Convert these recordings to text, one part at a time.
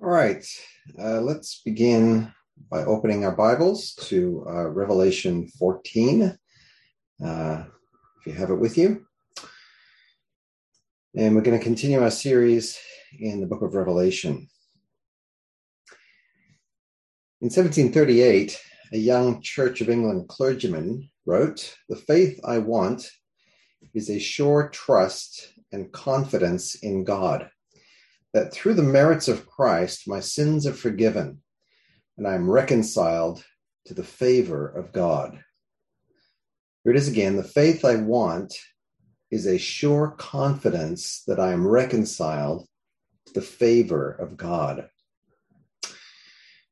All right, uh, let's begin by opening our Bibles to uh, Revelation 14, uh, if you have it with you. And we're going to continue our series in the book of Revelation. In 1738, a young Church of England clergyman wrote The faith I want is a sure trust and confidence in God that through the merits of Christ, my sins are forgiven and I am reconciled to the favor of God. Here it is again the faith I want is a sure confidence that I am reconciled to the favor of God.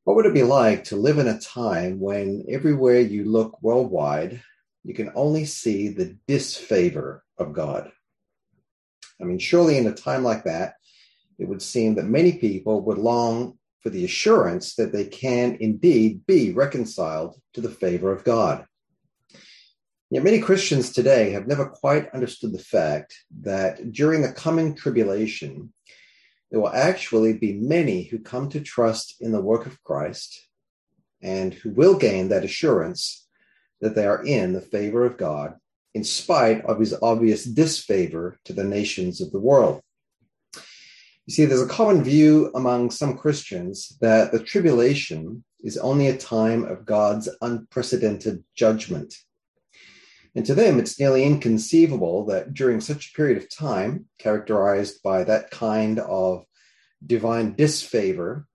What would it be like to live in a time when everywhere you look worldwide, you can only see the disfavor of God? I mean, surely in a time like that, it would seem that many people would long for the assurance that they can indeed be reconciled to the favor of God. Yet many Christians today have never quite understood the fact that during the coming tribulation, there will actually be many who come to trust in the work of Christ and who will gain that assurance that they are in the favor of God in spite of his obvious disfavor to the nations of the world. You see, there's a common view among some Christians that the tribulation is only a time of God's unprecedented judgment. And to them, it's nearly inconceivable that during such a period of time, characterized by that kind of divine disfavor,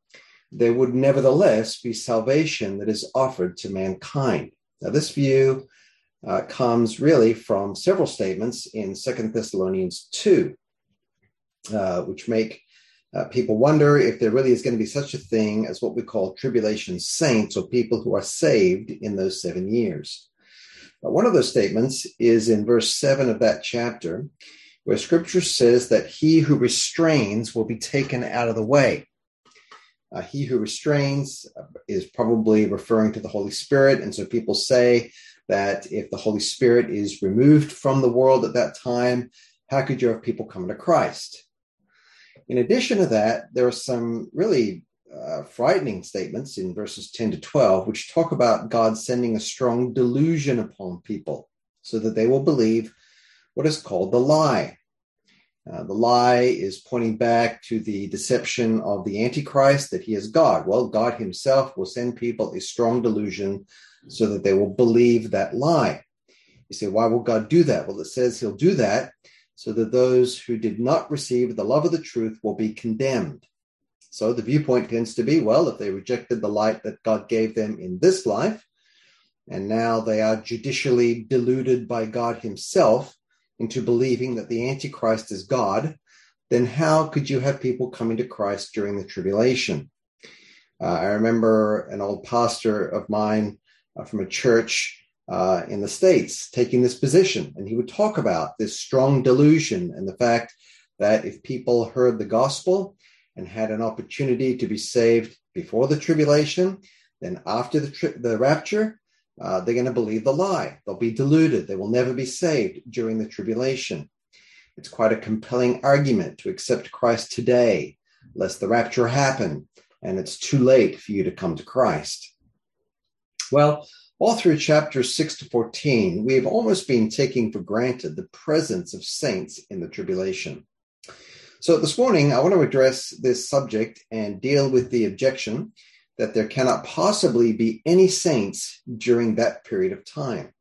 there would nevertheless be salvation that is offered to mankind. Now, this view uh, comes really from several statements in Second Thessalonians 2, uh, which make uh, people wonder if there really is going to be such a thing as what we call tribulation saints or people who are saved in those seven years. But one of those statements is in verse 7 of that chapter, where scripture says that he who restrains will be taken out of the way. Uh, he who restrains is probably referring to the Holy Spirit. And so people say that if the Holy Spirit is removed from the world at that time, how could you have people come to Christ? In addition to that, there are some really uh, frightening statements in verses 10 to 12, which talk about God sending a strong delusion upon people so that they will believe what is called the lie. Uh, the lie is pointing back to the deception of the Antichrist that he is God. Well, God himself will send people a strong delusion so that they will believe that lie. You say, why will God do that? Well, it says he'll do that so that those who did not receive the love of the truth will be condemned. So the viewpoint tends to be well, if they rejected the light that God gave them in this life, and now they are judicially deluded by God Himself into believing that the Antichrist is God, then how could you have people coming to Christ during the tribulation? Uh, I remember an old pastor of mine uh, from a church uh, in the States taking this position. And he would talk about this strong delusion and the fact that if people heard the gospel and had an opportunity to be saved before the tribulation, then after the, tri- the rapture, uh, they're going to believe the lie. They'll be deluded. They will never be saved during the tribulation. It's quite a compelling argument to accept Christ today, lest the rapture happen and it's too late for you to come to Christ. Well, all through chapters 6 to 14, we have almost been taking for granted the presence of saints in the tribulation. So this morning, I want to address this subject and deal with the objection that there cannot possibly be any saints during that period of time.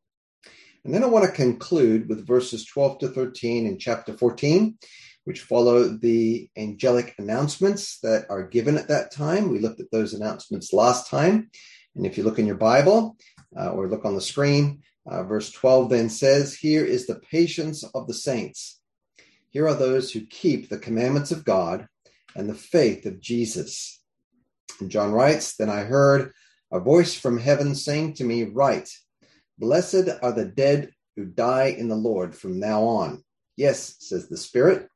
And then I want to conclude with verses 12 to 13 in chapter 14, which follow the angelic announcements that are given at that time. We looked at those announcements last time. And if you look in your Bible, uh, or look on the screen. Uh, verse 12 then says, Here is the patience of the saints. Here are those who keep the commandments of God and the faith of Jesus. And John writes, Then I heard a voice from heaven saying to me, Write, Blessed are the dead who die in the Lord from now on. Yes, says the Spirit,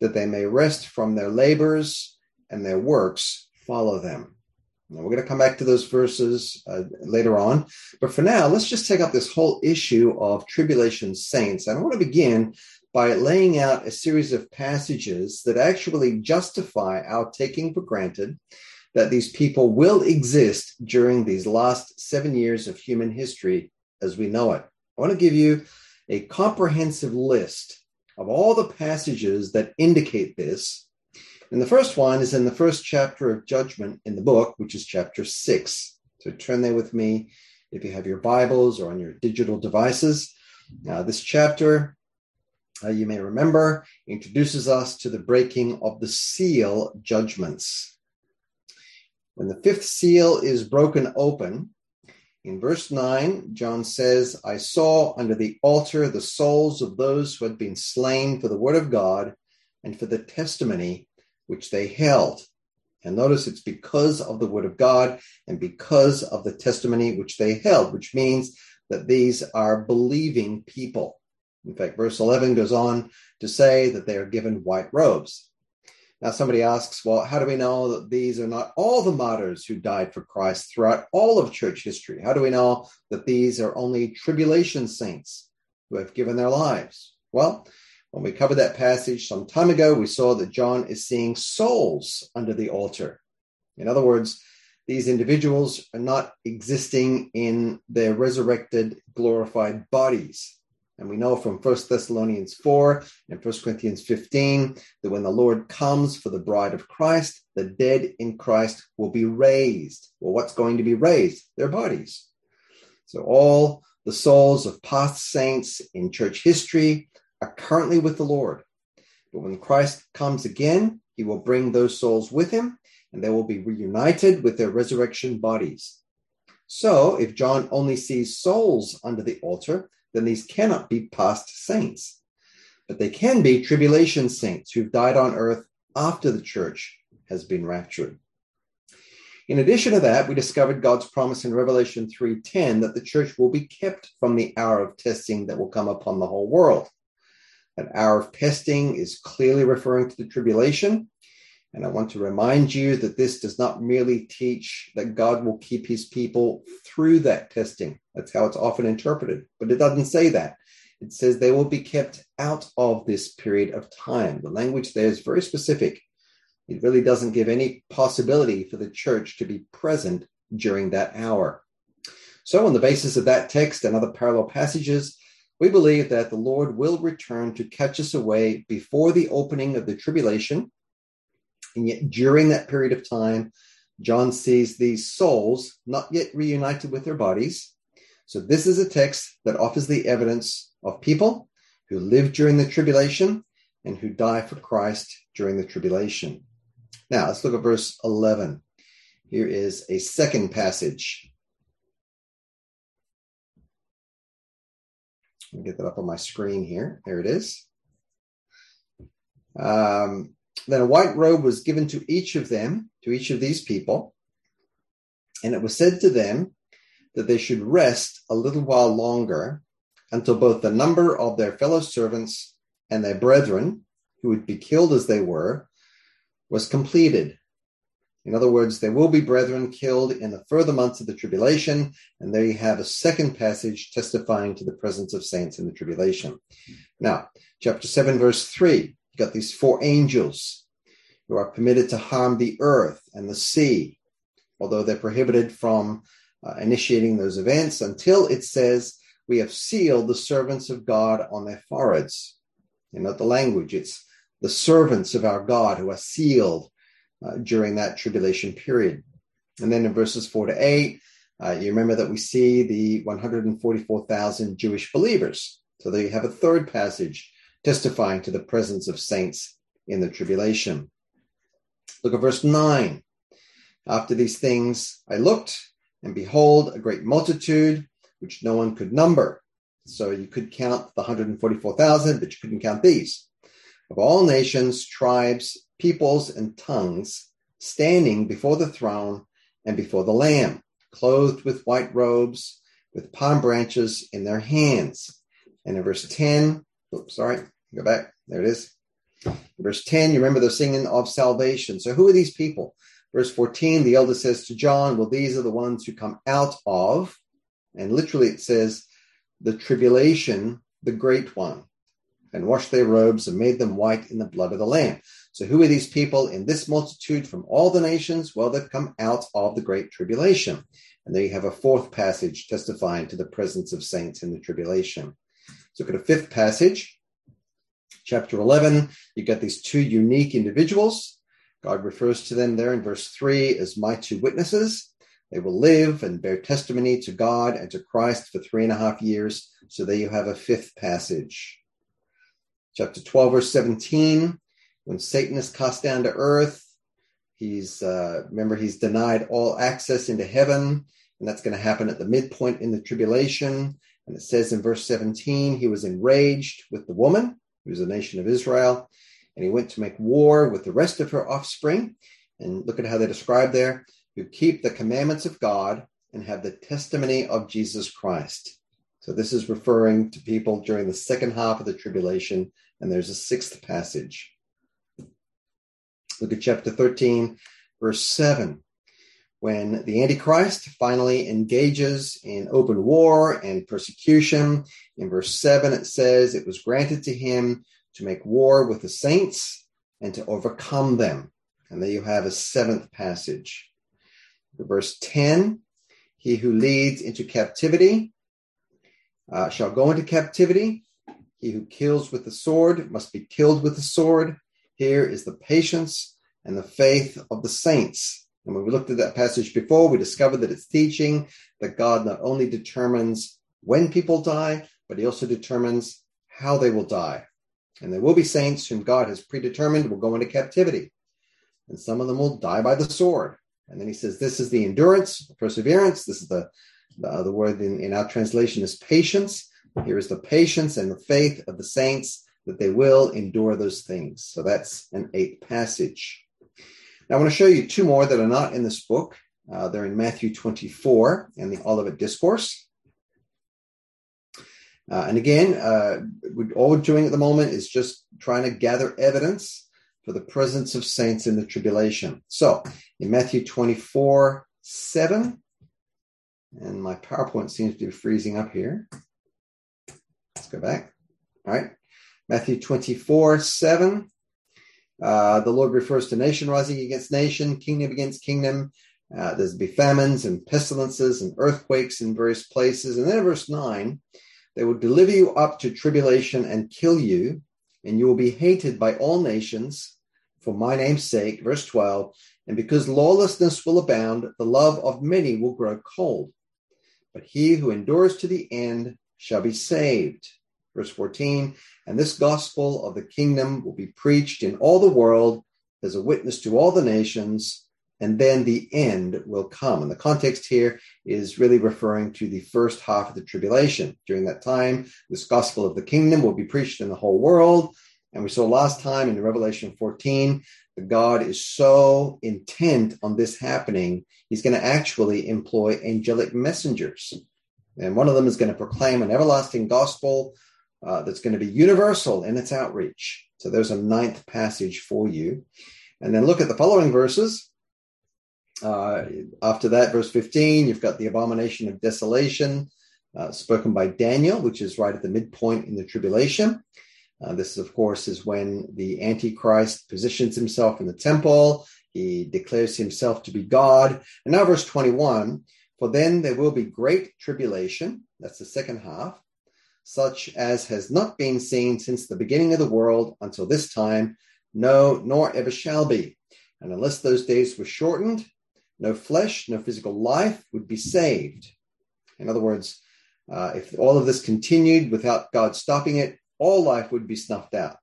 that they may rest from their labors and their works follow them. Now, we're going to come back to those verses uh, later on. But for now, let's just take up this whole issue of tribulation saints. And I want to begin by laying out a series of passages that actually justify our taking for granted that these people will exist during these last seven years of human history as we know it. I want to give you a comprehensive list of all the passages that indicate this. And the first one is in the first chapter of Judgment in the book, which is chapter six. So turn there with me if you have your Bibles or on your digital devices. Now, this chapter, uh, you may remember, introduces us to the breaking of the seal judgments. When the fifth seal is broken open, in verse 9, John says, I saw under the altar the souls of those who had been slain for the word of God and for the testimony which they held. And notice it's because of the word of God and because of the testimony which they held, which means that these are believing people. In fact, verse 11 goes on to say that they are given white robes. Now, somebody asks, well, how do we know that these are not all the martyrs who died for Christ throughout all of church history? How do we know that these are only tribulation saints who have given their lives? Well, when we covered that passage some time ago, we saw that John is seeing souls under the altar. In other words, these individuals are not existing in their resurrected, glorified bodies. And we know from 1 Thessalonians 4 and 1 Corinthians 15 that when the Lord comes for the bride of Christ, the dead in Christ will be raised. Well, what's going to be raised? Their bodies. So all the souls of past saints in church history are currently with the Lord. But when Christ comes again, he will bring those souls with him and they will be reunited with their resurrection bodies. So if John only sees souls under the altar, then these cannot be past saints. But they can be tribulation saints who've died on earth after the church has been raptured. In addition to that, we discovered God's promise in Revelation 3:10 that the church will be kept from the hour of testing that will come upon the whole world. That hour of testing is clearly referring to the tribulation, and I want to remind you that this does not merely teach that God will keep his people through that testing. That's how it's often interpreted, but it doesn't say that. It says they will be kept out of this period of time. The language there is very specific. It really doesn't give any possibility for the church to be present during that hour. So, on the basis of that text and other parallel passages, we believe that the Lord will return to catch us away before the opening of the tribulation and yet, during that period of time, John sees these souls not yet reunited with their bodies. So, this is a text that offers the evidence of people who live during the tribulation and who die for Christ during the tribulation. Now, let's look at verse 11. Here is a second passage. Get that up on my screen here. There it is. Um, then a white robe was given to each of them, to each of these people. And it was said to them that they should rest a little while longer until both the number of their fellow servants and their brethren, who would be killed as they were, was completed. In other words, there will be brethren killed in the further months of the tribulation, and there you have a second passage testifying to the presence of saints in the tribulation. Now, chapter 7, verse 3 you got these four angels who are permitted to harm the earth and the sea, although they're prohibited from uh, initiating those events until it says, We have sealed the servants of God on their foreheads. You know the language, it's the servants of our God who are sealed uh, during that tribulation period. And then in verses 4 to 8, uh, you remember that we see the 144,000 Jewish believers. So there you have a third passage testifying to the presence of saints in the tribulation. Look at verse 9. After these things I looked, and behold, a great multitude which no one could number. So you could count the 144,000, but you couldn't count these. Of all nations, tribes, peoples, and tongues, standing before the throne and before the Lamb, clothed with white robes, with palm branches in their hands. And in verse 10, oops, sorry, Go back. There it is. Verse 10, you remember the singing of salvation. So who are these people? Verse 14, the elder says to John, Well, these are the ones who come out of, and literally it says, the tribulation, the great one. And washed their robes and made them white in the blood of the Lamb. So, who are these people in this multitude from all the nations? Well, they've come out of the great tribulation. And there you have a fourth passage testifying to the presence of saints in the tribulation. Let's look at a fifth passage. Chapter 11, You've got these two unique individuals. God refers to them there in verse 3 as my two witnesses. They will live and bear testimony to God and to Christ for three and a half years. So there you have a fifth passage. Chapter 12, verse 17, when Satan is cast down to earth, he's, uh, remember, he's denied all access into heaven, and that's going to happen at the midpoint in the tribulation. And it says in verse 17, he was enraged with the woman, who's a nation of Israel, and he went to make war with the rest of her offspring. And look at how they describe there who keep the commandments of God and have the testimony of Jesus Christ. So this is referring to people during the second half of the tribulation, and there's a sixth passage. Look at chapter 13, verse 7. When the Antichrist finally engages in open war and persecution, in verse 7 it says, It was granted to him to make war with the saints and to overcome them. And there you have a seventh passage. Verse 10 He who leads into captivity uh, shall go into captivity. He who kills with the sword must be killed with the sword. Here is the patience and the faith of the saints. And when we looked at that passage before, we discovered that it's teaching that God not only determines when people die, but he also determines how they will die. And there will be saints whom God has predetermined will go into captivity. And some of them will die by the sword. And then he says, This is the endurance, perseverance. This is the, the, the word in, in our translation is patience. Here is the patience and the faith of the saints that they will endure those things. So that's an eighth passage. Now, I want to show you two more that are not in this book. Uh, they're in Matthew 24 and the Olivet Discourse. Uh, and again, uh, all we're doing at the moment is just trying to gather evidence for the presence of saints in the tribulation. So in Matthew 24, 7, and my PowerPoint seems to be freezing up here. Let's go back. All right. Matthew 24, 7. Uh, the Lord refers to nation rising against nation, kingdom against kingdom. Uh, there's be famines and pestilences and earthquakes in various places. And then in verse 9, they will deliver you up to tribulation and kill you, and you will be hated by all nations for my name's sake. Verse 12, and because lawlessness will abound, the love of many will grow cold. But he who endures to the end shall be saved. Verse 14, and this gospel of the kingdom will be preached in all the world as a witness to all the nations, and then the end will come. And the context here is really referring to the first half of the tribulation. During that time, this gospel of the kingdom will be preached in the whole world. And we saw last time in Revelation 14 that God is so intent on this happening, he's going to actually employ angelic messengers. And one of them is going to proclaim an everlasting gospel uh, that's going to be universal in its outreach. So there's a ninth passage for you. And then look at the following verses. Uh, after that, verse 15, you've got the abomination of desolation uh, spoken by Daniel, which is right at the midpoint in the tribulation. Uh, this, of course, is when the Antichrist positions himself in the temple. He declares himself to be God. And now, verse 21 For then there will be great tribulation. That's the second half, such as has not been seen since the beginning of the world until this time, no, nor ever shall be. And unless those days were shortened, no flesh, no physical life would be saved. In other words, uh, if all of this continued without God stopping it, all life would be snuffed out.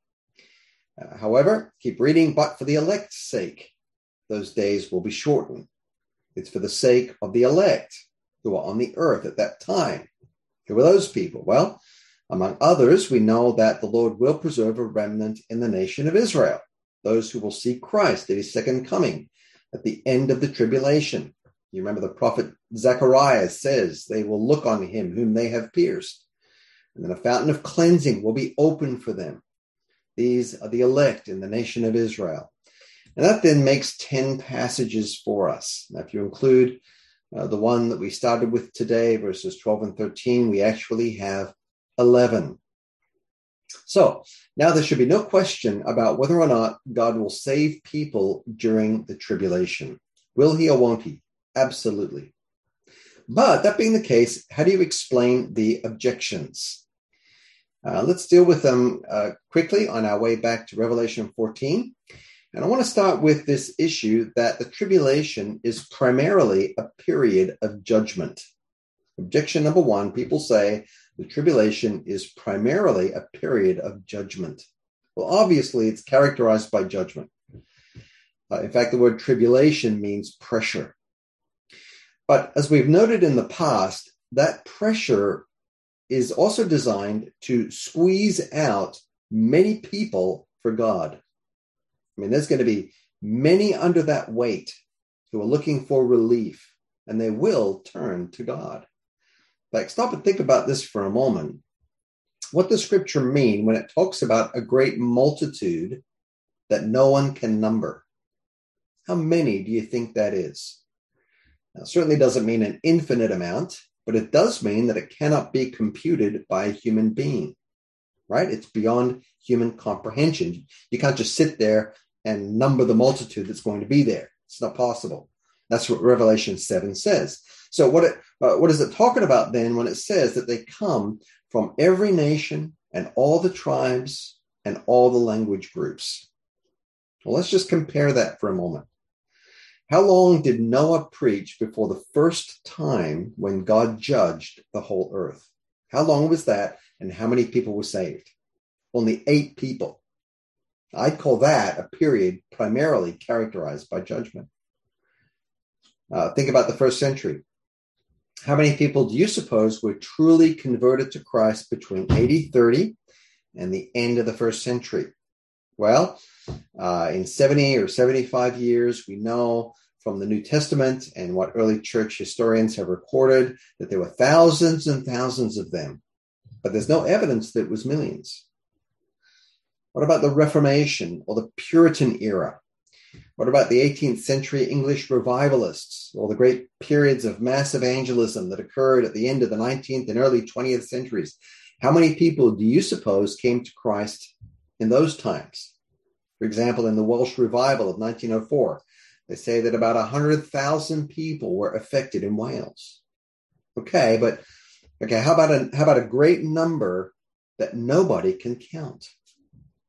Uh, however, keep reading, but for the elect's sake, those days will be shortened. It's for the sake of the elect who are on the earth at that time. Who are those people? Well, among others, we know that the Lord will preserve a remnant in the nation of Israel, those who will see Christ at his second coming at the end of the tribulation. You remember the prophet Zechariah says they will look on him whom they have pierced. And then a fountain of cleansing will be open for them. These are the elect in the nation of Israel. And that then makes 10 passages for us. Now, if you include uh, the one that we started with today, verses 12 and 13, we actually have 11. So now there should be no question about whether or not God will save people during the tribulation. Will he or won't he? Absolutely. But that being the case, how do you explain the objections? Uh, let's deal with them uh, quickly on our way back to Revelation 14. And I want to start with this issue that the tribulation is primarily a period of judgment. Objection number one people say the tribulation is primarily a period of judgment. Well, obviously, it's characterized by judgment. Uh, in fact, the word tribulation means pressure. But as we've noted in the past, that pressure is also designed to squeeze out many people for God. I mean, there's going to be many under that weight who are looking for relief, and they will turn to God. Like, stop and think about this for a moment. What does scripture mean when it talks about a great multitude that no one can number? How many do you think that is? Now, certainly doesn't mean an infinite amount, but it does mean that it cannot be computed by a human being, right? It's beyond human comprehension. You can't just sit there and number the multitude that's going to be there. It's not possible. That's what Revelation 7 says. So, what, it, uh, what is it talking about then when it says that they come from every nation and all the tribes and all the language groups? Well, let's just compare that for a moment. How long did Noah preach before the first time when God judged the whole earth? How long was that, and how many people were saved? Only eight people. I'd call that a period primarily characterized by judgment. Uh, think about the first century. How many people do you suppose were truly converted to Christ between AD 30 and the end of the first century? Well, uh, in 70 or 75 years, we know from the New Testament and what early church historians have recorded that there were thousands and thousands of them, but there's no evidence that it was millions. What about the Reformation or the Puritan era? What about the 18th century English revivalists or the great periods of mass evangelism that occurred at the end of the 19th and early 20th centuries? How many people do you suppose came to Christ in those times? For example, in the Welsh revival of 1904, they say that about 100,000 people were affected in Wales. Okay, but okay, how about a how about a great number that nobody can count?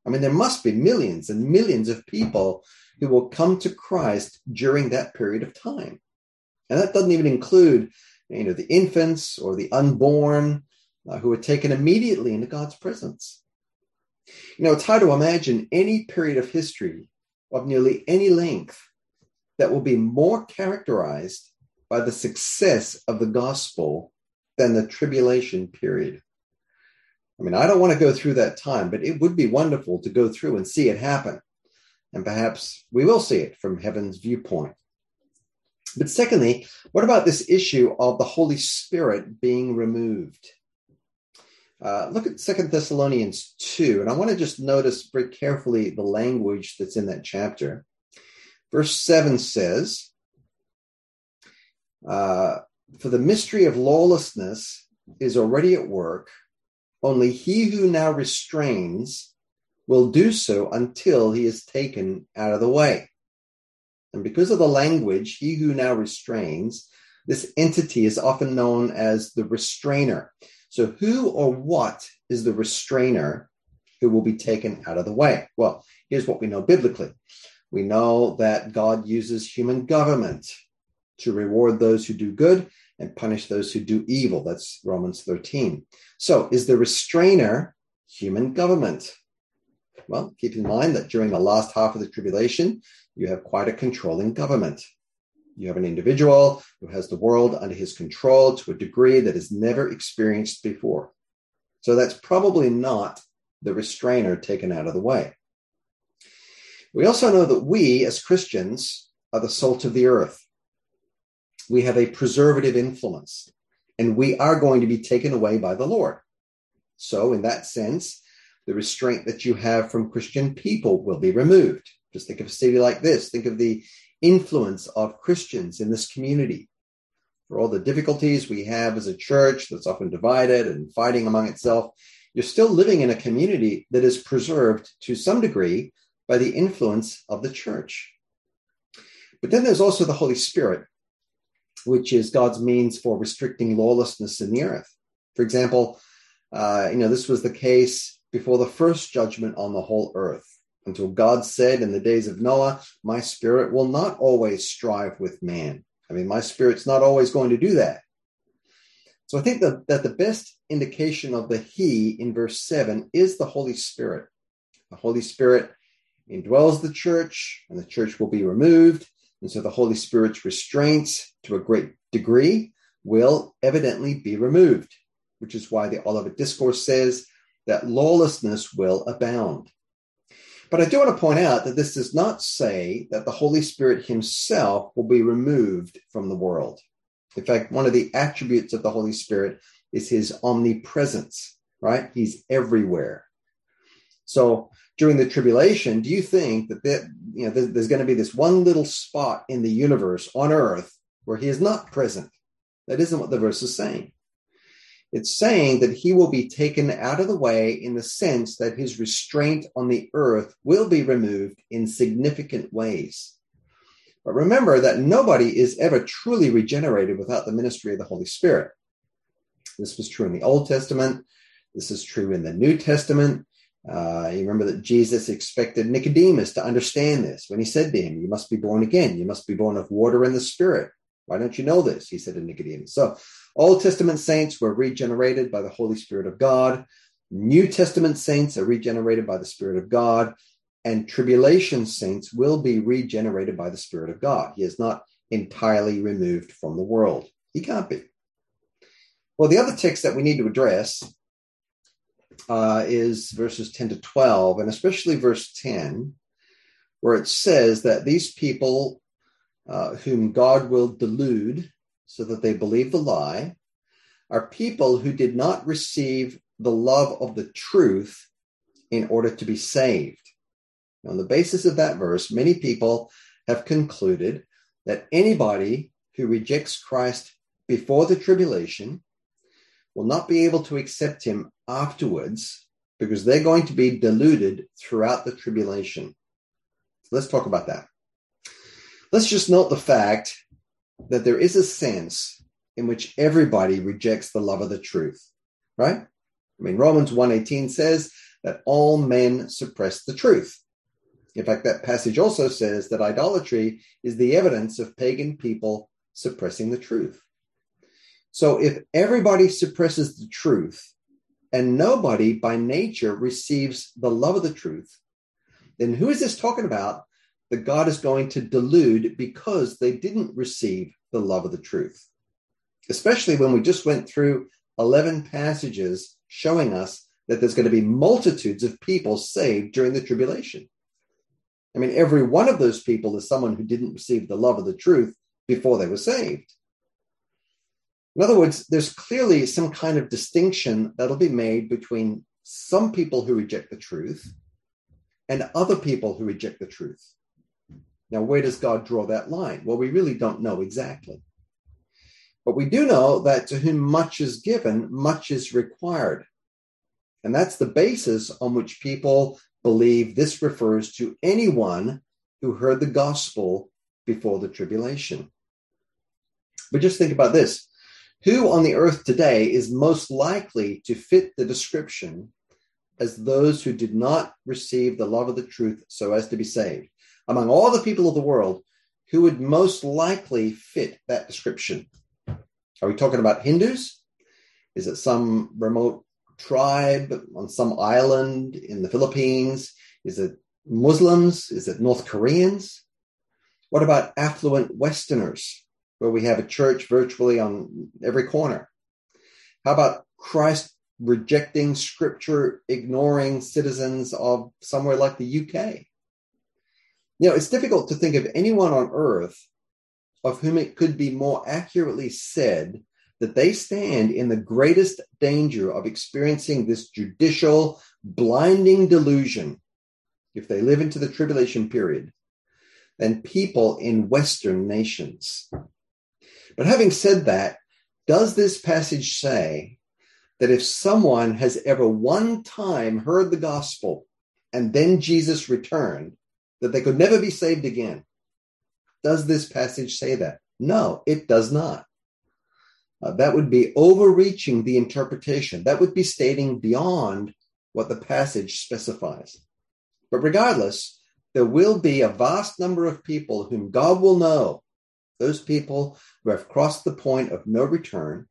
I mean, there must be millions and millions of people who will come to Christ during that period of time. And that doesn't even include, you know, the infants or the unborn uh, who are taken immediately into God's presence. You know, it's hard to imagine any period of history of nearly any length that will be more characterized by the success of the gospel than the tribulation period. I mean, I don't want to go through that time, but it would be wonderful to go through and see it happen. And perhaps we will see it from heaven's viewpoint. But secondly, what about this issue of the Holy Spirit being removed? Uh, look at Second Thessalonians 2, and I want to just notice very carefully the language that's in that chapter. Verse 7 says, uh, For the mystery of lawlessness is already at work only he who now restrains will do so until he is taken out of the way. And because of the language, he who now restrains, this entity is often known as the restrainer. So, who or what is the restrainer who will be taken out of the way? Well, here's what we know biblically we know that God uses human government to reward those who do good and punish those who do evil. That's Romans 13. So, is the restrainer human government? Well, keep in mind that during the last half of the tribulation, you have quite a controlling government. You have an individual who has the world under his control to a degree that is never experienced before. So, that's probably not the restrainer taken out of the way. We also know that we, as Christians, are the salt of the earth we have a preservative influence, and we are going to be taken away by the Lord. So, in that sense, the restraint that you have from Christian people will be removed. Just think of a city like this. Think of the influence of Christians in this community. For all the difficulties we have as a church that's often divided and fighting among itself, you're still living in a community that is preserved to some degree by the influence of the church. But then there's also the Holy Spirit, which is God's means for restricting lawlessness in the earth. For example, uh, you know, this was the case before the first judgment on the whole earth, until God said in the days of Noah, My spirit will not always strive with man. I mean, my spirit's not always going to do that. So I think that, that the best indication of the He in verse 7 is the Holy Spirit. The Holy Spirit indwells the church, and the church will be removed. And so the Holy Spirit's restraints to a great degree will evidently be removed, which is why the Olivet Discourse says that lawlessness will abound. But I do want to point out that this does not say that the Holy Spirit himself will be removed from the world. In fact, one of the attributes of the Holy Spirit is his omnipresence, right? He's everywhere. So during the tribulation, do you think that, that you know, there's, there's going to be this one little spot in the universe on earth where he is not present? That isn't what the verse is saying. It's saying that he will be taken out of the way in the sense that his restraint on the earth will be removed in significant ways. But remember that nobody is ever truly regenerated without the ministry of the Holy Spirit. This was true in the Old Testament. This is true in the New Testament. Uh, you remember that Jesus expected Nicodemus to understand this when he said to him, You must be born again. You must be born of water and the Spirit. Why don't you know this? He said to Nicodemus. So, Old Testament saints were regenerated by the Holy Spirit of God. New Testament saints are regenerated by the Spirit of God and tribulation saints will be regenerated by the Spirit of God. He is not entirely removed from the world. He can't be. Well, the other text that we need to address uh, is verses 10 to 12, and especially verse 10, where it says that these people uh, whom God will delude so that they believe the lie are people who did not receive the love of the truth in order to be saved. On the basis of that verse, many people have concluded that anybody who rejects Christ before the tribulation will not be able to accept him afterwards because they're going to be deluded throughout the tribulation. let's talk about that. Let's just note the fact that there is a sense in which everybody rejects the love of the truth, right? I mean, Romans 1:18 says that all men suppress the truth. In fact, that passage also says that idolatry is the evidence of pagan people suppressing the truth. So if everybody suppresses the truth and nobody by nature receives the love of the truth, then who is this talking about that God is going to delude because they didn't receive the love of the truth? Especially when we just went through 11 passages showing us that there's going to be multitudes of people saved during the tribulation. I mean, every one of those people is someone who didn't receive the love of the truth before they were saved. In other words, there's clearly some kind of distinction that'll be made between some people who reject the truth and other people who reject the truth. Now, where does God draw that line? Well, we really don't know exactly. But we do know that to whom much is given, much is required. And that's the basis on which people believe this refers to anyone who heard the gospel before the tribulation. But just think about this who on the earth today is most likely to fit the description as those who did not receive the love of the truth so as to be saved? Among all the people of the world, who would most likely fit that description? Are we talking about Hindus? Is it some remote tribe on some island in the Philippines? Is it Muslims? Is it North Koreans? What about affluent Westerners, where we have a church virtually on every corner? How about Christ rejecting scripture, ignoring citizens of somewhere like the UK? You know, it's difficult to think of anyone on earth of whom it could be more accurately said that they stand in the greatest danger of experiencing this judicial, blinding delusion if they live into the tribulation period than people in Western nations. But having said that, does this passage say that if someone has ever one time heard the gospel and then Jesus returned, that they could never be saved again. Does this passage say that? No, it does not. Uh, that would be overreaching the interpretation. That would be stating beyond what the passage specifies. But regardless, there will be a vast number of people whom God will know, those people who have crossed the point of no return,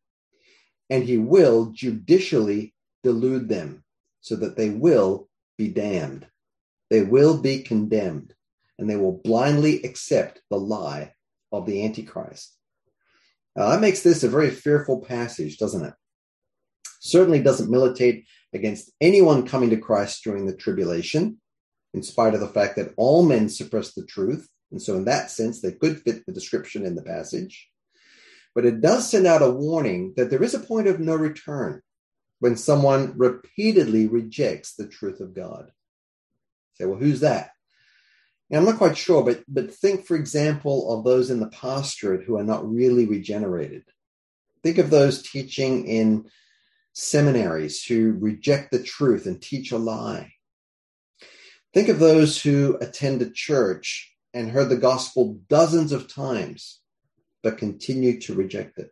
and he will judicially delude them so that they will be damned. They will be condemned, and they will blindly accept the lie of the Antichrist. Now, that makes this a very fearful passage, doesn't it? Certainly doesn't militate against anyone coming to Christ during the tribulation, in spite of the fact that all men suppress the truth. And so, in that sense, they could fit the description in the passage. But it does send out a warning that there is a point of no return when someone repeatedly rejects the truth of God. Say, well, who's that? And I'm not quite sure, but but think, for example, of those in the pastorate who are not really regenerated. Think of those teaching in seminaries who reject the truth and teach a lie. Think of those who attend a church and heard the gospel dozens of times but continue to reject it?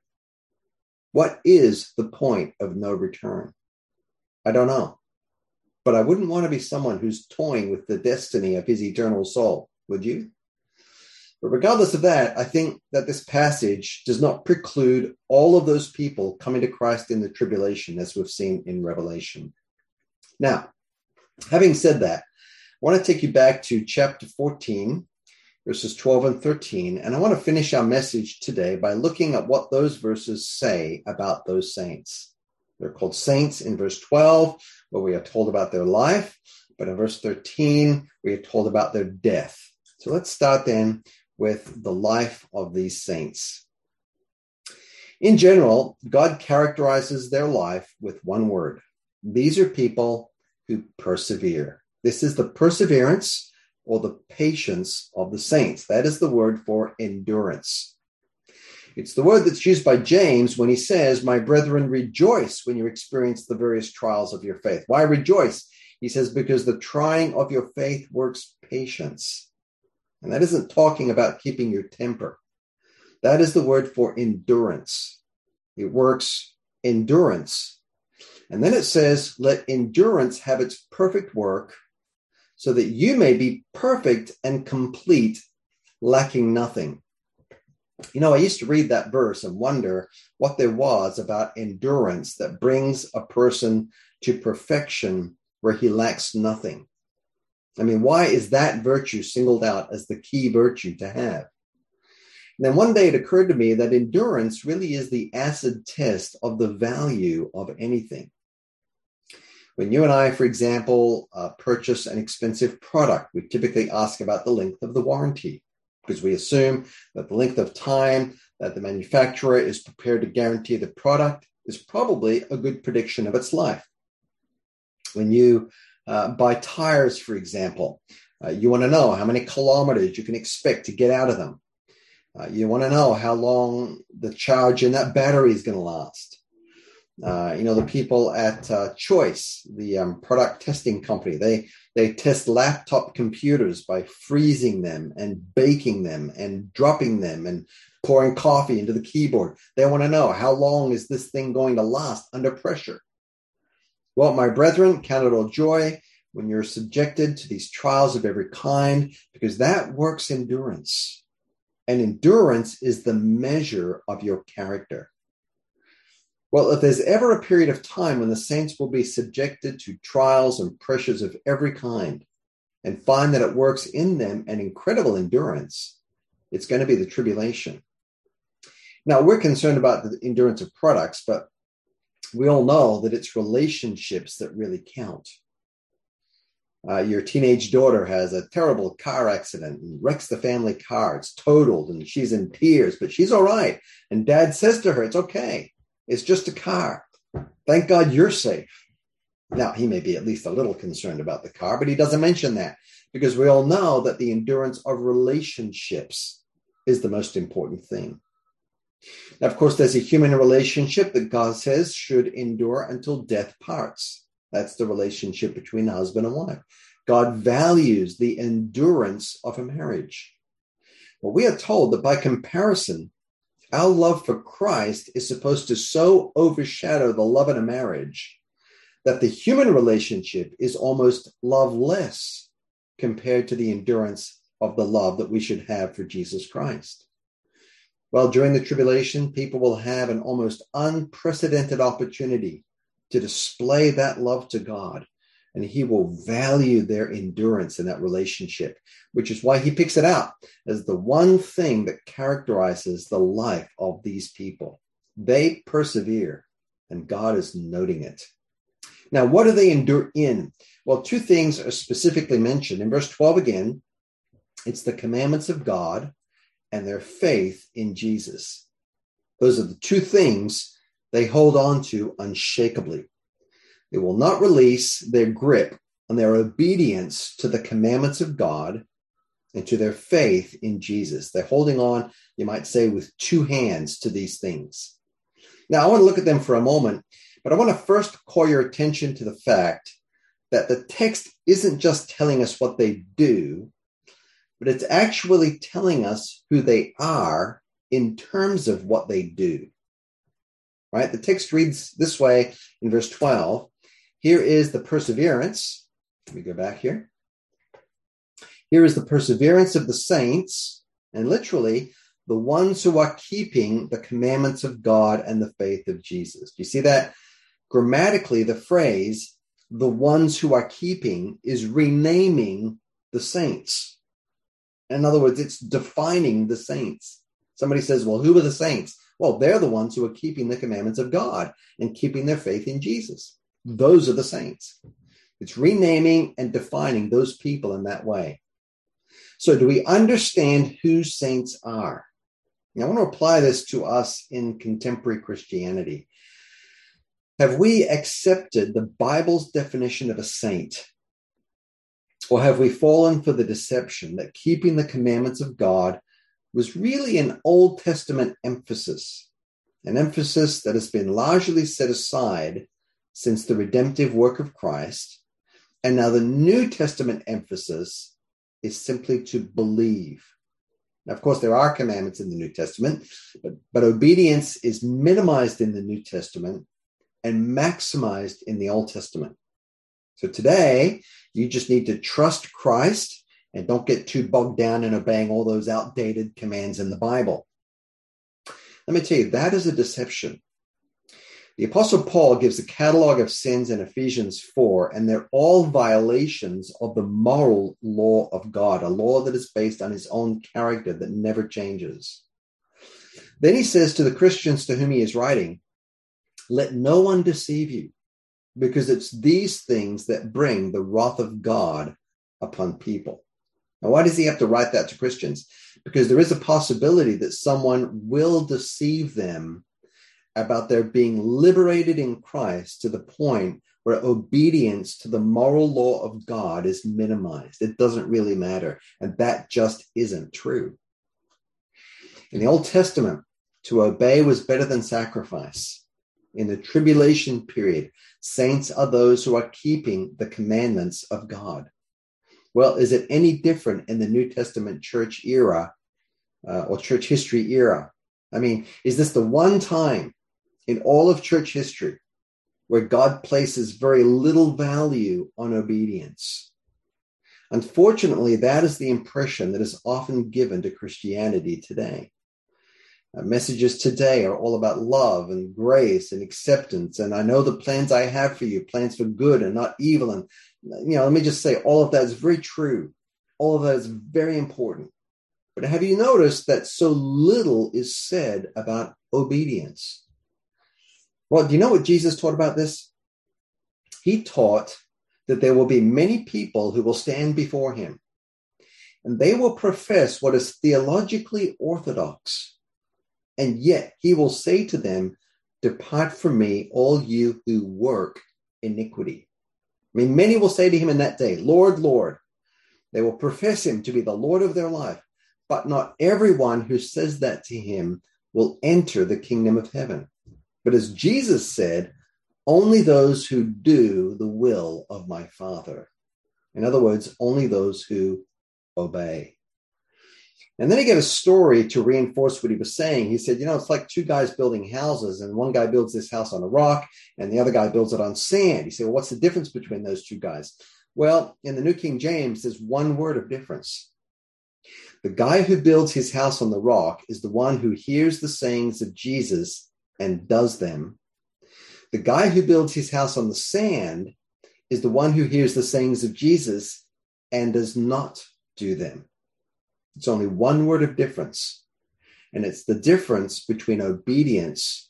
What is the point of no return? I don't know. But I wouldn't want to be someone who's toying with the destiny of his eternal soul, would you? But regardless of that, I think that this passage does not preclude all of those people coming to Christ in the tribulation, as we've seen in Revelation. Now, having said that, I want to take you back to chapter 14, verses 12 and 13. And I want to finish our message today by looking at what those verses say about those saints. They're called saints in verse 12, where we are told about their life, but in verse 13, we are told about their death. So let's start then with the life of these saints. In general, God characterizes their life with one word. These are people who persevere. This is the perseverance or the patience of the saints. That is the word for endurance. It's the word that's used by James when he says, My brethren, rejoice when you experience the various trials of your faith. Why rejoice? He says, Because the trying of your faith works patience. And that isn't talking about keeping your temper. That is the word for endurance. It works endurance. And then it says, Let endurance have its perfect work so that you may be perfect and complete, lacking nothing. You know, I used to read that verse and wonder what there was about endurance that brings a person to perfection where he lacks nothing. I mean, why is that virtue singled out as the key virtue to have? And then one day it occurred to me that endurance really is the acid test of the value of anything. When you and I, for example, uh, purchase an expensive product, we typically ask about the length of the warranty because we assume that the length of time that the manufacturer is prepared to guarantee the product is probably a good prediction of its life. When you uh, buy tires, for example, uh, you want to know how many kilometers you can expect to get out of them. Uh, you want to know how long the charge in that battery is going to last. Uh, you know, the people at uh, Choice, the um, product testing company, they they test laptop computers by freezing them and baking them and dropping them and pouring coffee into the keyboard. They want to know how long is this thing going to last under pressure. Well, my brethren, count it all joy when you're subjected to these trials of every kind, because that works endurance. And endurance is the measure of your character. Well, if there's ever a period of time when the saints will be subjected to trials and pressures of every kind and find that it works in them an incredible endurance, it's going to be the tribulation. Now, we're concerned about the endurance of products, but we all know that it's relationships that really count. Uh, your teenage daughter has a terrible car accident and wrecks the family car. It's totaled and she's in tears, but she's all right. And dad says to her, It's okay. It's just a car. Thank God you're safe. Now, he may be at least a little concerned about the car, but he doesn't mention that because we all know that the endurance of relationships is the most important thing. Now, of course, there's a human relationship that God says should endure until death parts. That's the relationship between husband and wife. God values the endurance of a marriage. Well, we are told that by comparison, our love for Christ is supposed to so overshadow the love in a marriage that the human relationship is almost loveless compared to the endurance of the love that we should have for Jesus Christ. Well, during the tribulation, people will have an almost unprecedented opportunity to display that love to God, and He will value their endurance in that relationship, which is why He picks it out as the one thing that characterizes the life of these people. They persevere, and God is noting it. Now, what do they endure in? Well, two things are specifically mentioned. In verse 12 again, it's the commandments of God and their faith in Jesus. Those are the two things they hold on to unshakably. They will not release their grip on their obedience to the commandments of God and to their faith in Jesus. They're holding on, you might say, with two hands to these things. Now, I want to look at them for a moment, but I want to first call your attention to the fact that the text isn't just telling us what they do, but it's actually telling us who they are in terms of what they do. Right? The text reads this way in verse 12 Here is the perseverance. Let me go back here. Here is the perseverance of the saints, and literally, the ones who are keeping the commandments of God and the faith of Jesus. You see that? Grammatically, the phrase, the ones who are keeping, is renaming the saints. In other words, it's defining the saints. Somebody says, well, who are the saints? Well, they're the ones who are keeping the commandments of God and keeping their faith in Jesus. Those are the saints. It's renaming and defining those people in that way. So, do we understand who saints are? Now, I want to apply this to us in contemporary Christianity. Have we accepted the Bible's definition of a saint or have we fallen for the deception that keeping the commandments of God was really an Old Testament emphasis, an emphasis that has been largely set aside since the redemptive work of Christ? And now the New Testament emphasis is simply to believe. Now, of course, there are commandments in the New Testament, but, but obedience is minimized in the New Testament and maximized in the Old Testament. So today, you just need to trust Christ and don't get too bogged down in obeying all those outdated commands in the Bible. Let me tell you, that is a deception. The Apostle Paul gives a catalog of sins in Ephesians 4, and they're all violations of the moral law of God, a law that is based on his own character that never changes. Then he says to the Christians to whom he is writing, Let no one deceive you because it's these things that bring the wrath of God upon people. Now, why does he have to write that to Christians? Because there is a possibility that someone will deceive them about their being liberated in Christ to the point where obedience to the moral law of God is minimized. It doesn't really matter. And that just isn't true. In the Old Testament, to obey was better than sacrifice. In the tribulation period, Saints are those who are keeping the commandments of God. Well, is it any different in the New Testament church era uh, or church history era? I mean, is this the one time in all of church history where God places very little value on obedience? Unfortunately, that is the impression that is often given to Christianity today. Uh, messages today are all about love and grace and acceptance. And I know the plans I have for you, plans for good and not evil. And, you know, let me just say all of that is very true. All of that is very important. But have you noticed that so little is said about obedience? Well, do you know what Jesus taught about this? He taught that there will be many people who will stand before him and they will profess what is theologically orthodox and yet he will say to them, Depart from me, all you who work iniquity. I mean, many will say to him in that day, Lord, Lord. They will profess him to be the Lord of their life, but not everyone who says that to him will enter the kingdom of heaven. But as Jesus said, only those who do the will of my Father. In other words, only those who obey. And then he gave a story to reinforce what he was saying. He said, You know, it's like two guys building houses, and one guy builds this house on a rock, and the other guy builds it on sand. He said, Well, what's the difference between those two guys? Well, in the New King James, there's one word of difference. The guy who builds his house on the rock is the one who hears the sayings of Jesus and does them. The guy who builds his house on the sand is the one who hears the sayings of Jesus and does not do them. It's only one word of difference, and it's the difference between obedience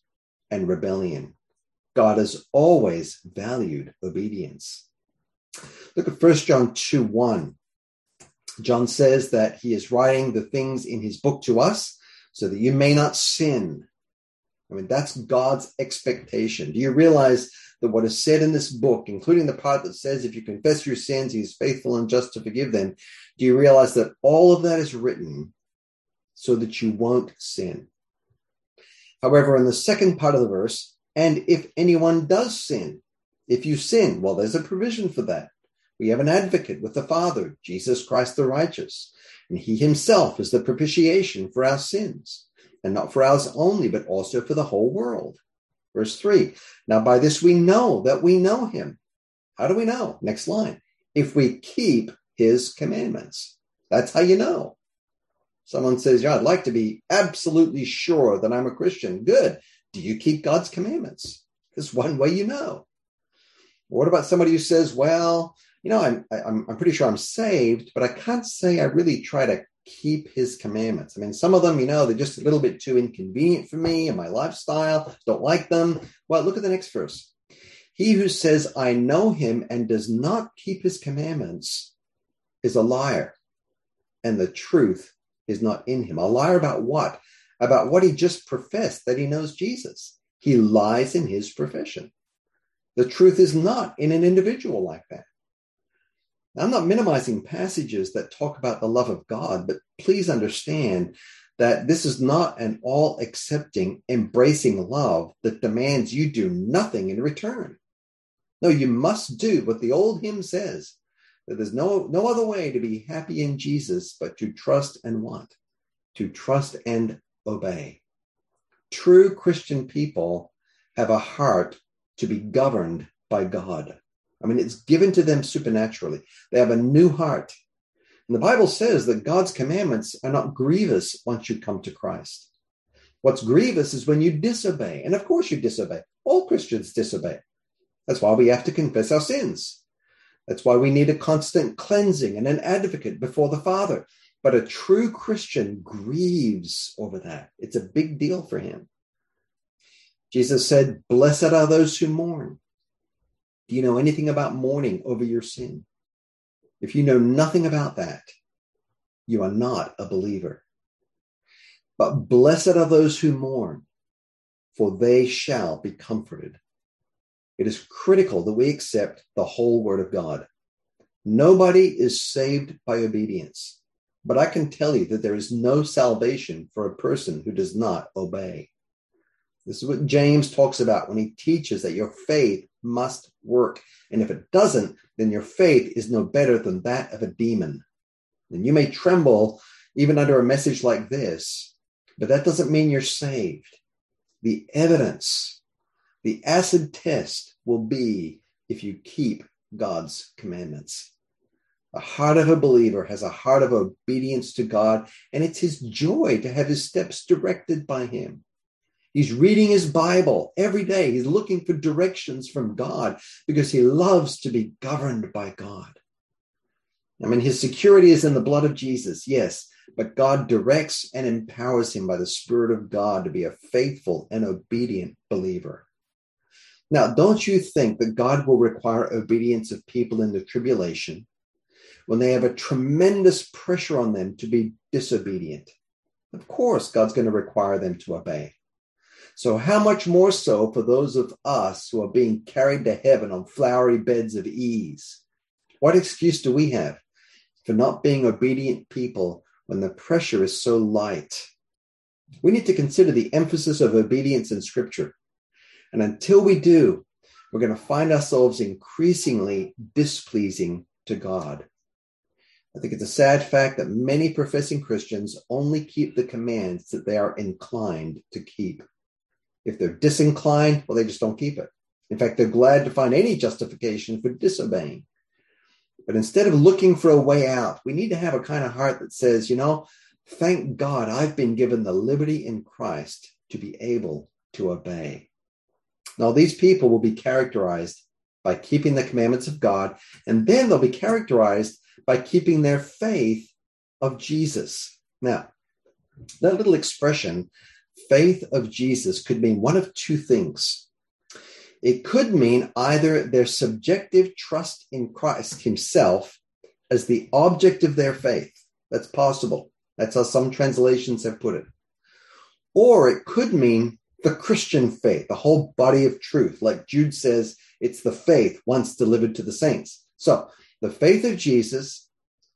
and rebellion. God has always valued obedience. Look at 1 John 2 1. John says that he is writing the things in his book to us so that you may not sin. I mean, that's God's expectation. Do you realize that what is said in this book, including the part that says, if you confess your sins, he is faithful and just to forgive them, do you realize that all of that is written so that you won't sin? However, in the second part of the verse, and if anyone does sin, if you sin, well, there's a provision for that. We have an advocate with the Father, Jesus Christ the righteous, and he himself is the propitiation for our sins, and not for ours only, but also for the whole world. Verse 3 Now by this we know that we know him. How do we know? Next line. If we keep his commandments. That's how you know. Someone says, Yeah, I'd like to be absolutely sure that I'm a Christian. Good. Do you keep God's commandments? Because one way you know. What about somebody who says, Well, you know, I'm, I'm, I'm pretty sure I'm saved, but I can't say I really try to keep his commandments. I mean, some of them, you know, they're just a little bit too inconvenient for me and my lifestyle, don't like them. Well, look at the next verse. He who says, I know him and does not keep his commandments is a liar, and the truth is not in him. A liar about what? About what he just professed that he knows Jesus. He lies in his profession. The truth is not in an individual like that. I'm not minimizing passages that talk about the love of God, but please understand that this is not an all accepting, embracing love that demands you do nothing in return. No, you must do what the old hymn says that there's no, no other way to be happy in Jesus but to trust and want, to trust and obey. True Christian people have a heart to be governed by God. I mean, it's given to them supernaturally. They have a new heart. And the Bible says that God's commandments are not grievous once you come to Christ. What's grievous is when you disobey. And of course, you disobey. All Christians disobey. That's why we have to confess our sins. That's why we need a constant cleansing and an advocate before the Father. But a true Christian grieves over that. It's a big deal for him. Jesus said, Blessed are those who mourn, do you know anything about mourning over your sin? If you know nothing about that, you are not a believer. But blessed are those who mourn, for they shall be comforted. It is critical that we accept the whole word of God. Nobody is saved by obedience, but I can tell you that there is no salvation for a person who does not obey. This is what James talks about when he teaches that your faith must work. And if it doesn't, then your faith is no better than that of a demon. And you may tremble even under a message like this, but that doesn't mean you're saved. The evidence, the acid test will be if you keep God's commandments. The heart of a believer has a heart of obedience to God, and it's his joy to have his steps directed by him. He's reading his Bible every day. He's looking for directions from God because he loves to be governed by God. I mean, his security is in the blood of Jesus, yes, but God directs and empowers him by the Spirit of God to be a faithful and obedient believer. Now, don't you think that God will require obedience of people in the tribulation when they have a tremendous pressure on them to be disobedient? Of course, God's going to require them to obey. So, how much more so for those of us who are being carried to heaven on flowery beds of ease? What excuse do we have for not being obedient people when the pressure is so light? We need to consider the emphasis of obedience in Scripture. And until we do, we're going to find ourselves increasingly displeasing to God. I think it's a sad fact that many professing Christians only keep the commands that they are inclined to keep. If they're disinclined, well, they just don't keep it. In fact, they're glad to find any justification for disobeying. But instead of looking for a way out, we need to have a kind of heart that says, you know, thank God I've been given the liberty in Christ to be able to obey. Now, these people will be characterized by keeping the commandments of God, and then they'll be characterized by keeping their faith of Jesus. Now, that little expression, faith of Jesus, could mean one of two things. It could mean either their subjective trust in Christ himself as the object of their faith. That's possible. That's how some translations have put it. Or it could mean the Christian faith, the whole body of truth. Like Jude says, it's the faith once delivered to the saints. So the faith of Jesus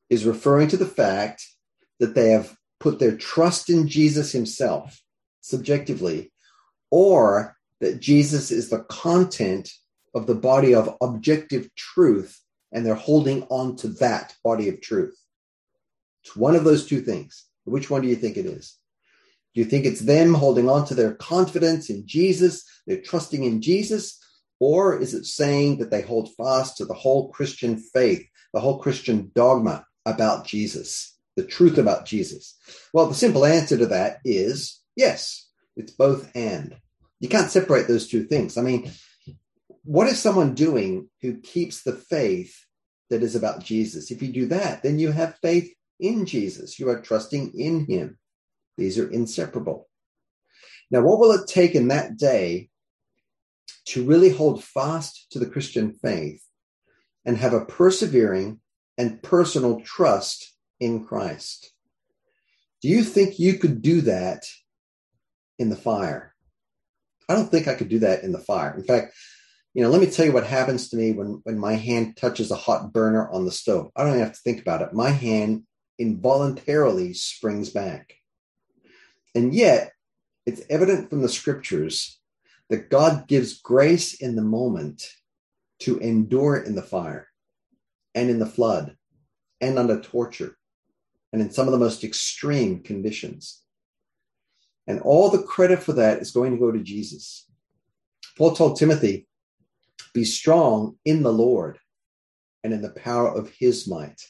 is referring to the fact that they have put their trust in Jesus himself subjectively, or that Jesus is the content of the body of objective truth, and they're holding on to that body of truth. It's one of those two things. Which one do you think it is? Do you think it's them holding on to their confidence in Jesus, they're trusting in Jesus? Or is it saying that they hold fast to the whole Christian faith, the whole Christian dogma about Jesus, the truth about Jesus? Well, the simple answer to that is yes, it's both and. You can't separate those two things. I mean, what is someone doing who keeps the faith that is about Jesus? If you do that, then you have faith in Jesus. You are trusting in him. These are inseparable. Now, what will it take in that day to really hold fast to the Christian faith and have a persevering and personal trust in Christ? Do you think you could do that in the fire? I don't think I could do that in the fire. In fact, you know, let me tell you what happens to me when, when my hand touches a hot burner on the stove. I don't even have to think about it. My hand involuntarily springs back. And yet, it's evident from the scriptures that God gives grace in the moment to endure in the fire and in the flood and under torture and in some of the most extreme conditions. And all the credit for that is going to go to Jesus. Paul told Timothy, be strong in the Lord and in the power of his might.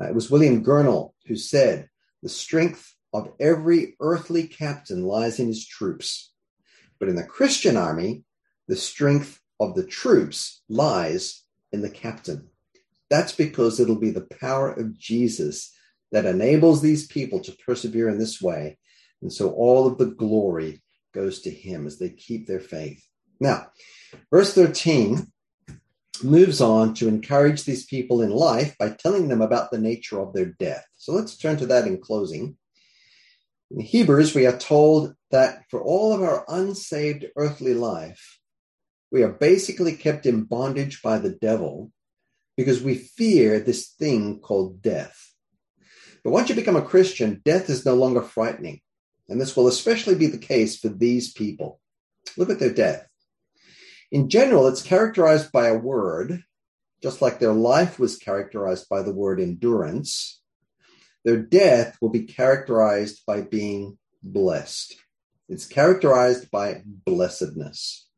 Uh, it was William Gurnall who said, the strength of every earthly captain lies in his troops. But in the Christian army, the strength of the troops lies in the captain. That's because it'll be the power of Jesus that enables these people to persevere in this way and so all of the glory goes to him as they keep their faith. Now, verse 13 moves on to encourage these people in life by telling them about the nature of their death. So let's turn to that in closing. In Hebrews, we are told that for all of our unsaved earthly life, we are basically kept in bondage by the devil because we fear this thing called death. But once you become a Christian, death is no longer frightening. And this will especially be the case for these people. Look at their death. In general, it's characterized by a word, just like their life was characterized by the word endurance. Their death will be characterized by being blessed. It's characterized by blessedness.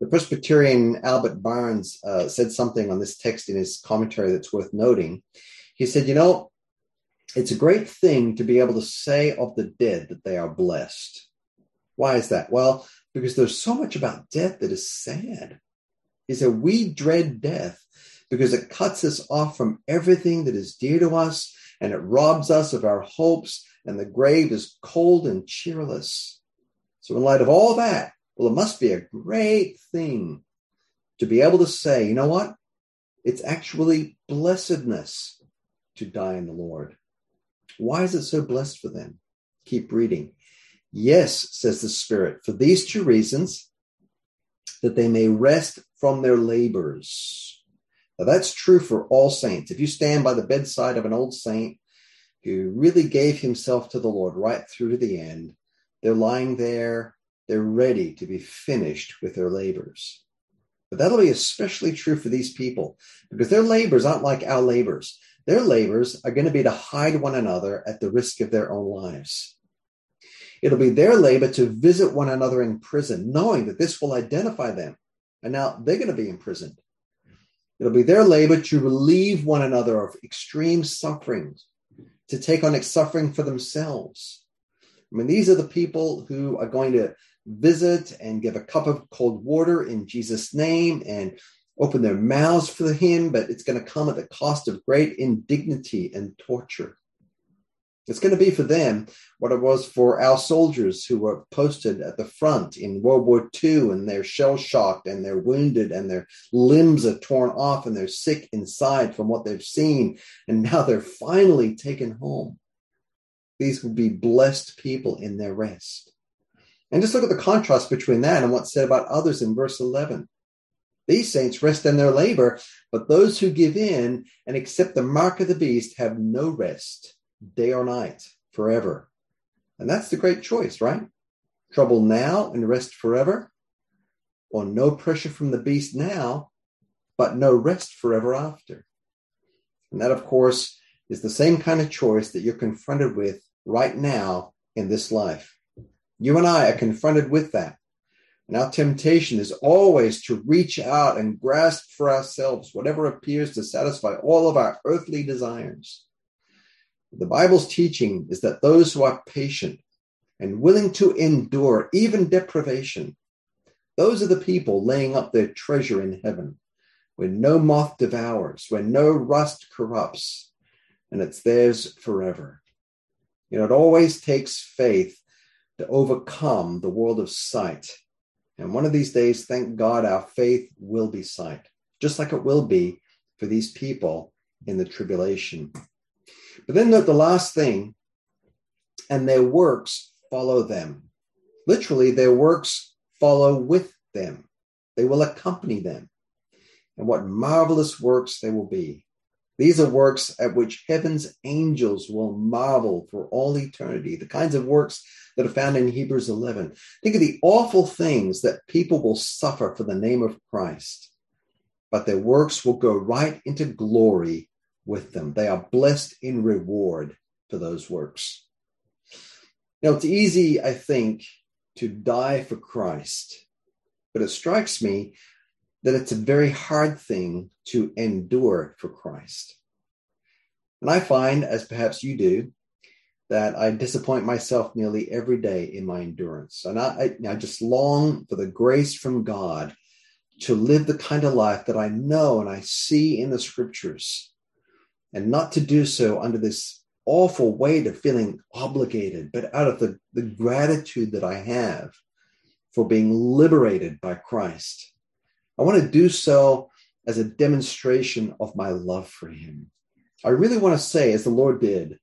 The Presbyterian Albert Barnes uh, said something on this text in his commentary that's worth noting. He said, You know, it's a great thing to be able to say of the dead that they are blessed. Why is that? Well, because there's so much about death that is sad. Is that we dread death because it cuts us off from everything that is dear to us and it robs us of our hopes, and the grave is cold and cheerless. So, in light of all that, well, it must be a great thing to be able to say, you know what? It's actually blessedness to die in the Lord. Why is it so blessed for them? Keep reading. Yes, says the Spirit, for these two reasons, that they may rest from their labors. Now, that's true for all saints. If you stand by the bedside of an old saint who really gave himself to the Lord right through to the end. They're lying there, they're ready to be finished with their labors. But that'll be especially true for these people because their labors aren't like our labors. Their labors are going to be to hide one another at the risk of their own lives. It'll be their labor to visit one another in prison, knowing that this will identify them. And now they're going to be imprisoned. It'll be their labor to relieve one another of extreme sufferings, to take on suffering for themselves. I mean, these are the people who are going to visit and give a cup of cold water in Jesus' name and open their mouths for him, but it's going to come at the cost of great indignity and torture. It's going to be for them what it was for our soldiers who were posted at the front in World War II and they're shell shocked and they're wounded and their limbs are torn off and they're sick inside from what they've seen. And now they're finally taken home. These will be blessed people in their rest. And just look at the contrast between that and what's said about others in verse 11. These saints rest in their labor, but those who give in and accept the mark of the beast have no rest day or night, forever. And that's the great choice, right? Trouble now and rest forever, or no pressure from the beast now, but no rest forever after. And that, of course, is the same kind of choice that you're confronted with right now in this life. You and I are confronted with that. And our temptation is always to reach out and grasp for ourselves whatever appears to satisfy all of our earthly desires. The Bible's teaching is that those who are patient and willing to endure even deprivation, those are the people laying up their treasure in heaven, where no moth devours, where no rust corrupts, and it's theirs forever. You know, it always takes faith to overcome the world of sight. And one of these days, thank God, our faith will be sight, just like it will be for these people in the tribulation. But then note the last thing, and their works follow them. Literally, their works follow with them. They will accompany them. And what marvelous works they will be. These are works at which heaven's angels will marvel for all eternity, the kinds of works that are found in Hebrews 11. Think of the awful things that people will suffer for the name of Christ, but their works will go right into glory with them. They are blessed in reward for those works. Now, it's easy, I think, to die for Christ, but it strikes me that it's a very hard thing to endure for Christ. And I find, as perhaps you do, that I disappoint myself nearly every day in my endurance. And I, I, I just long for the grace from God to live the kind of life that I know and I see in the scriptures and not to do so under this awful weight of feeling obligated, but out of the, the gratitude that I have for being liberated by Christ. I want to do so as a demonstration of my love for Him. I really want to say, as the Lord did,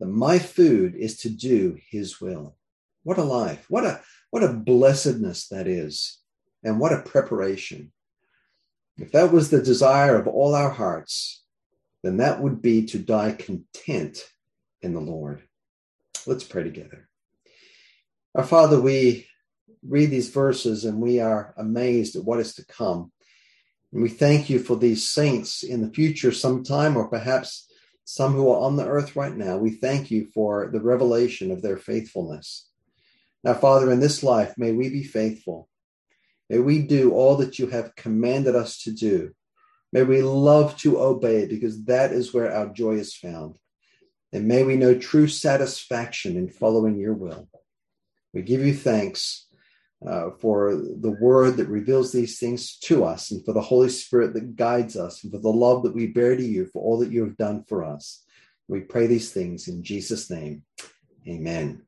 that my food is to do His will. What a life! What a what a blessedness that is, and what a preparation. If that was the desire of all our hearts, then that would be to die content in the Lord. Let's pray together. Our Father, we read these verses and we are amazed at what is to come. And we thank you for these saints in the future sometime, or perhaps some who are on the earth right now. We thank you for the revelation of their faithfulness. Now, Father, in this life, may we be faithful. May we do all that you have commanded us to do. May we love to obey because that is where our joy is found. And may we know true satisfaction in following your will. We give you thanks uh, for the word that reveals these things to us and for the Holy Spirit that guides us and for the love that we bear to you for all that you have done for us. We pray these things in Jesus' name. Amen.